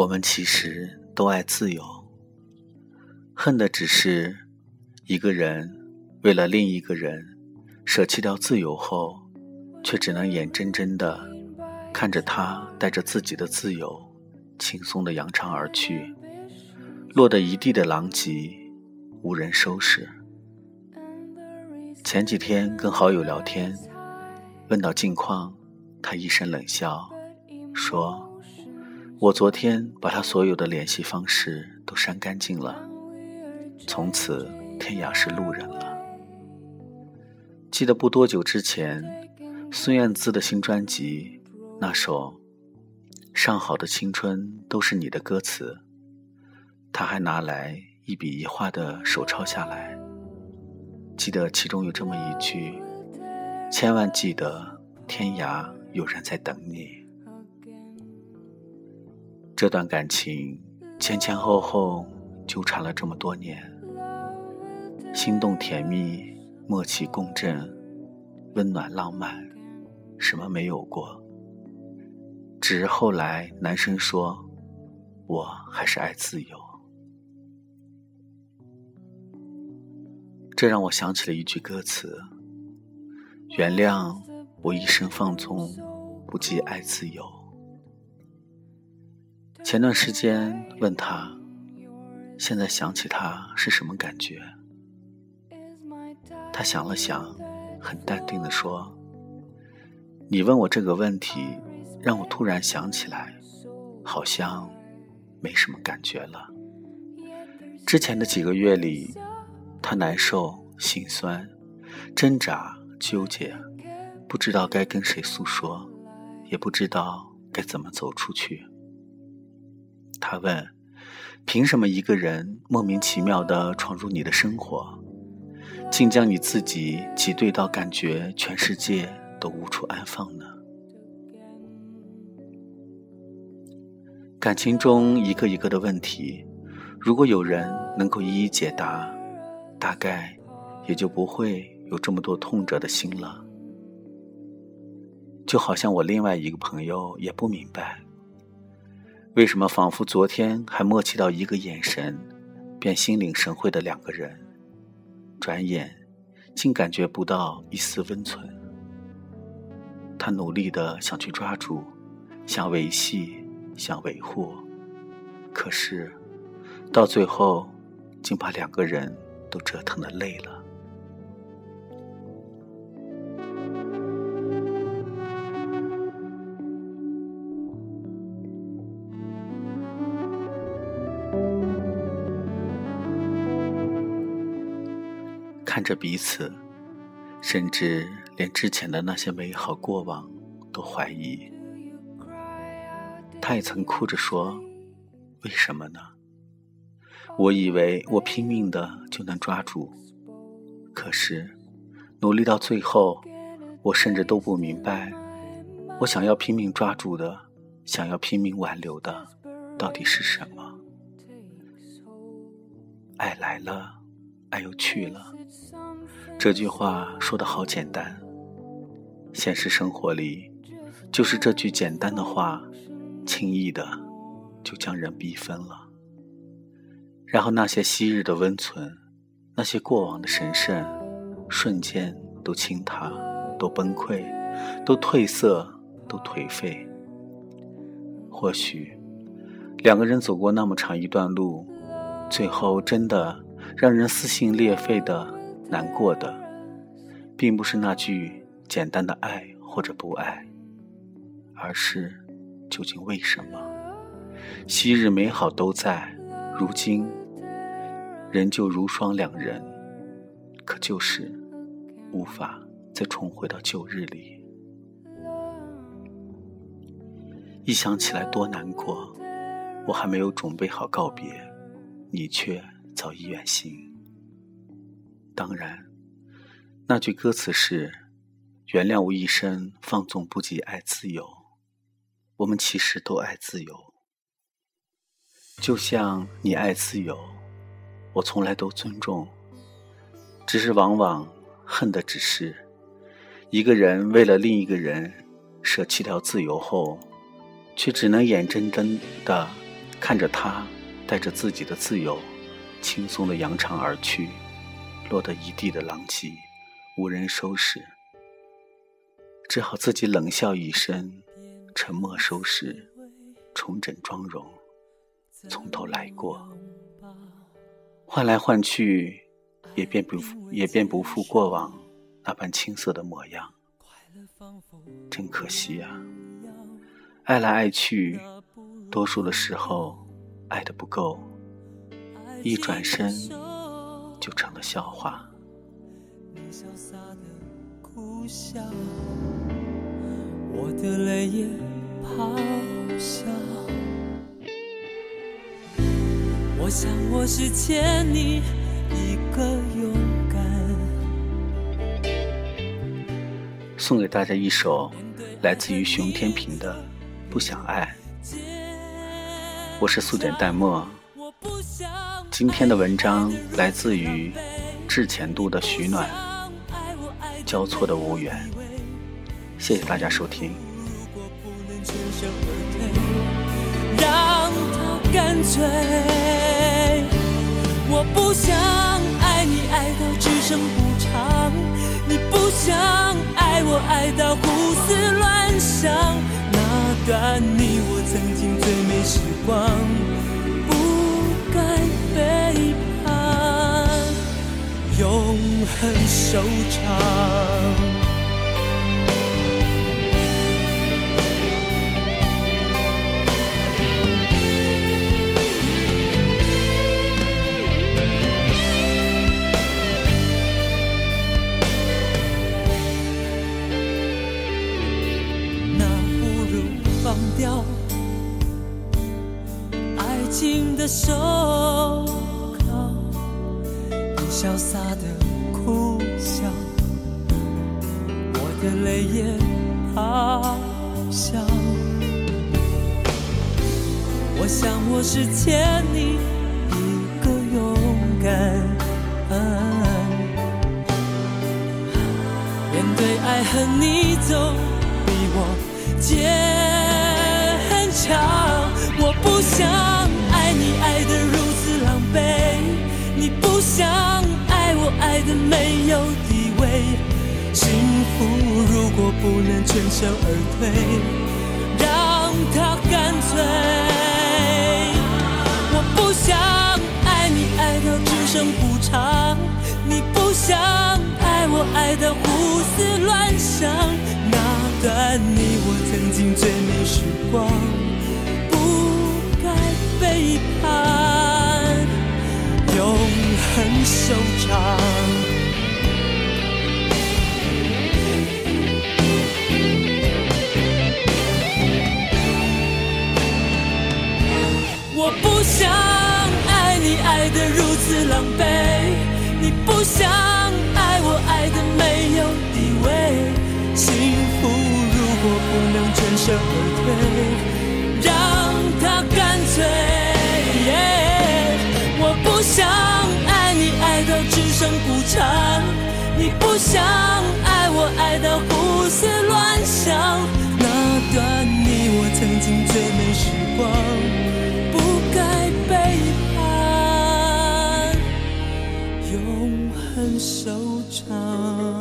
我们其实都爱自由，恨的只是一个人为了另一个人舍弃掉自由后，却只能眼睁睁的看着他带着自己的自由轻松的扬长而去，落得一地的狼藉，无人收拾。前几天跟好友聊天，问到近况，他一声冷笑，说。我昨天把他所有的联系方式都删干净了，从此天涯是路人了。记得不多久之前，孙燕姿的新专辑那首《上好的青春都是你》的歌词，他还拿来一笔一画的手抄下来。记得其中有这么一句：“千万记得，天涯有人在等你。”这段感情前前后后纠缠了这么多年，心动甜蜜，默契共振，温暖浪漫，什么没有过？只是后来男生说，我还是爱自由。这让我想起了一句歌词：原谅我一生放纵，不羁爱自由。前段时间问他，现在想起他是什么感觉？他想了想，很淡定的说：“你问我这个问题，让我突然想起来，好像没什么感觉了。之前的几个月里，他难受、心酸、挣扎、纠结，不知道该跟谁诉说，也不知道该怎么走出去。”他问：“凭什么一个人莫名其妙的闯入你的生活，竟将你自己挤兑到感觉全世界都无处安放呢？”感情中一个一个的问题，如果有人能够一一解答，大概也就不会有这么多痛着的心了。就好像我另外一个朋友也不明白。为什么仿佛昨天还默契到一个眼神，便心领神会的两个人，转眼竟感觉不到一丝温存？他努力的想去抓住，想维系，想维护，可是到最后，竟把两个人都折腾的累了。看着彼此，甚至连之前的那些美好过往都怀疑。他也曾哭着说：“为什么呢？我以为我拼命的就能抓住，可是努力到最后，我甚至都不明白，我想要拼命抓住的，想要拼命挽留的，到底是什么？爱来了。”爱又去了，这句话说的好简单。现实生活里，就是这句简单的话，轻易的就将人逼疯了。然后那些昔日的温存，那些过往的神圣，瞬间都倾塌，都崩溃，都褪色，都颓废。或许，两个人走过那么长一段路，最后真的。让人撕心裂肺的、难过的，并不是那句简单的爱或者不爱，而是究竟为什么？昔日美好都在，如今仍旧如霜两人，可就是无法再重回到旧日里。一想起来多难过，我还没有准备好告别，你却。早已远行。当然，那句歌词是“原谅我一生放纵不羁爱自由”。我们其实都爱自由，就像你爱自由，我从来都尊重。只是往往恨的只是一个人为了另一个人舍弃掉自由后，却只能眼睁睁的看着他带着自己的自由，轻松的扬长而去，落得一地的狼藉，无人收拾，只好自己冷笑一声，沉默收拾，重整妆容，从头来过。换来换去，也便不也便不复过往那般青涩的模样。真可惜呀，爱来爱去，多数的时候爱的不够，一转身就成了笑话。你潇洒的哭笑我的泪也咆哮。我想我是欠你一个勇敢。送给大家一首来自于熊天平的《不想爱》。我是素简淡漠。今天的文章来自于致前度的许暖，交错的无缘。谢谢大家收听。干脆，我不想爱你爱到只剩不长，你不想爱我爱到胡思乱想，那段你我曾经最美时光，很收场那不如放掉爱情的手。的泪也咆哮。我想我是欠你一个勇敢，面对爱恨你走比我坚强，我不想爱。你爱的如此狼狈，你不想爱我爱的没有地位。幸福如果不能全身而退，让它干脆。我不想爱你爱到只剩补偿，你不想爱我爱到胡思乱想，那段你我曾经最美时光。不该背叛，永恒收场。狼狈，你不想爱我爱的没有地位。幸福如果不能全身而退。干脆，我不想爱你爱到只剩不长，你不想爱我爱到收场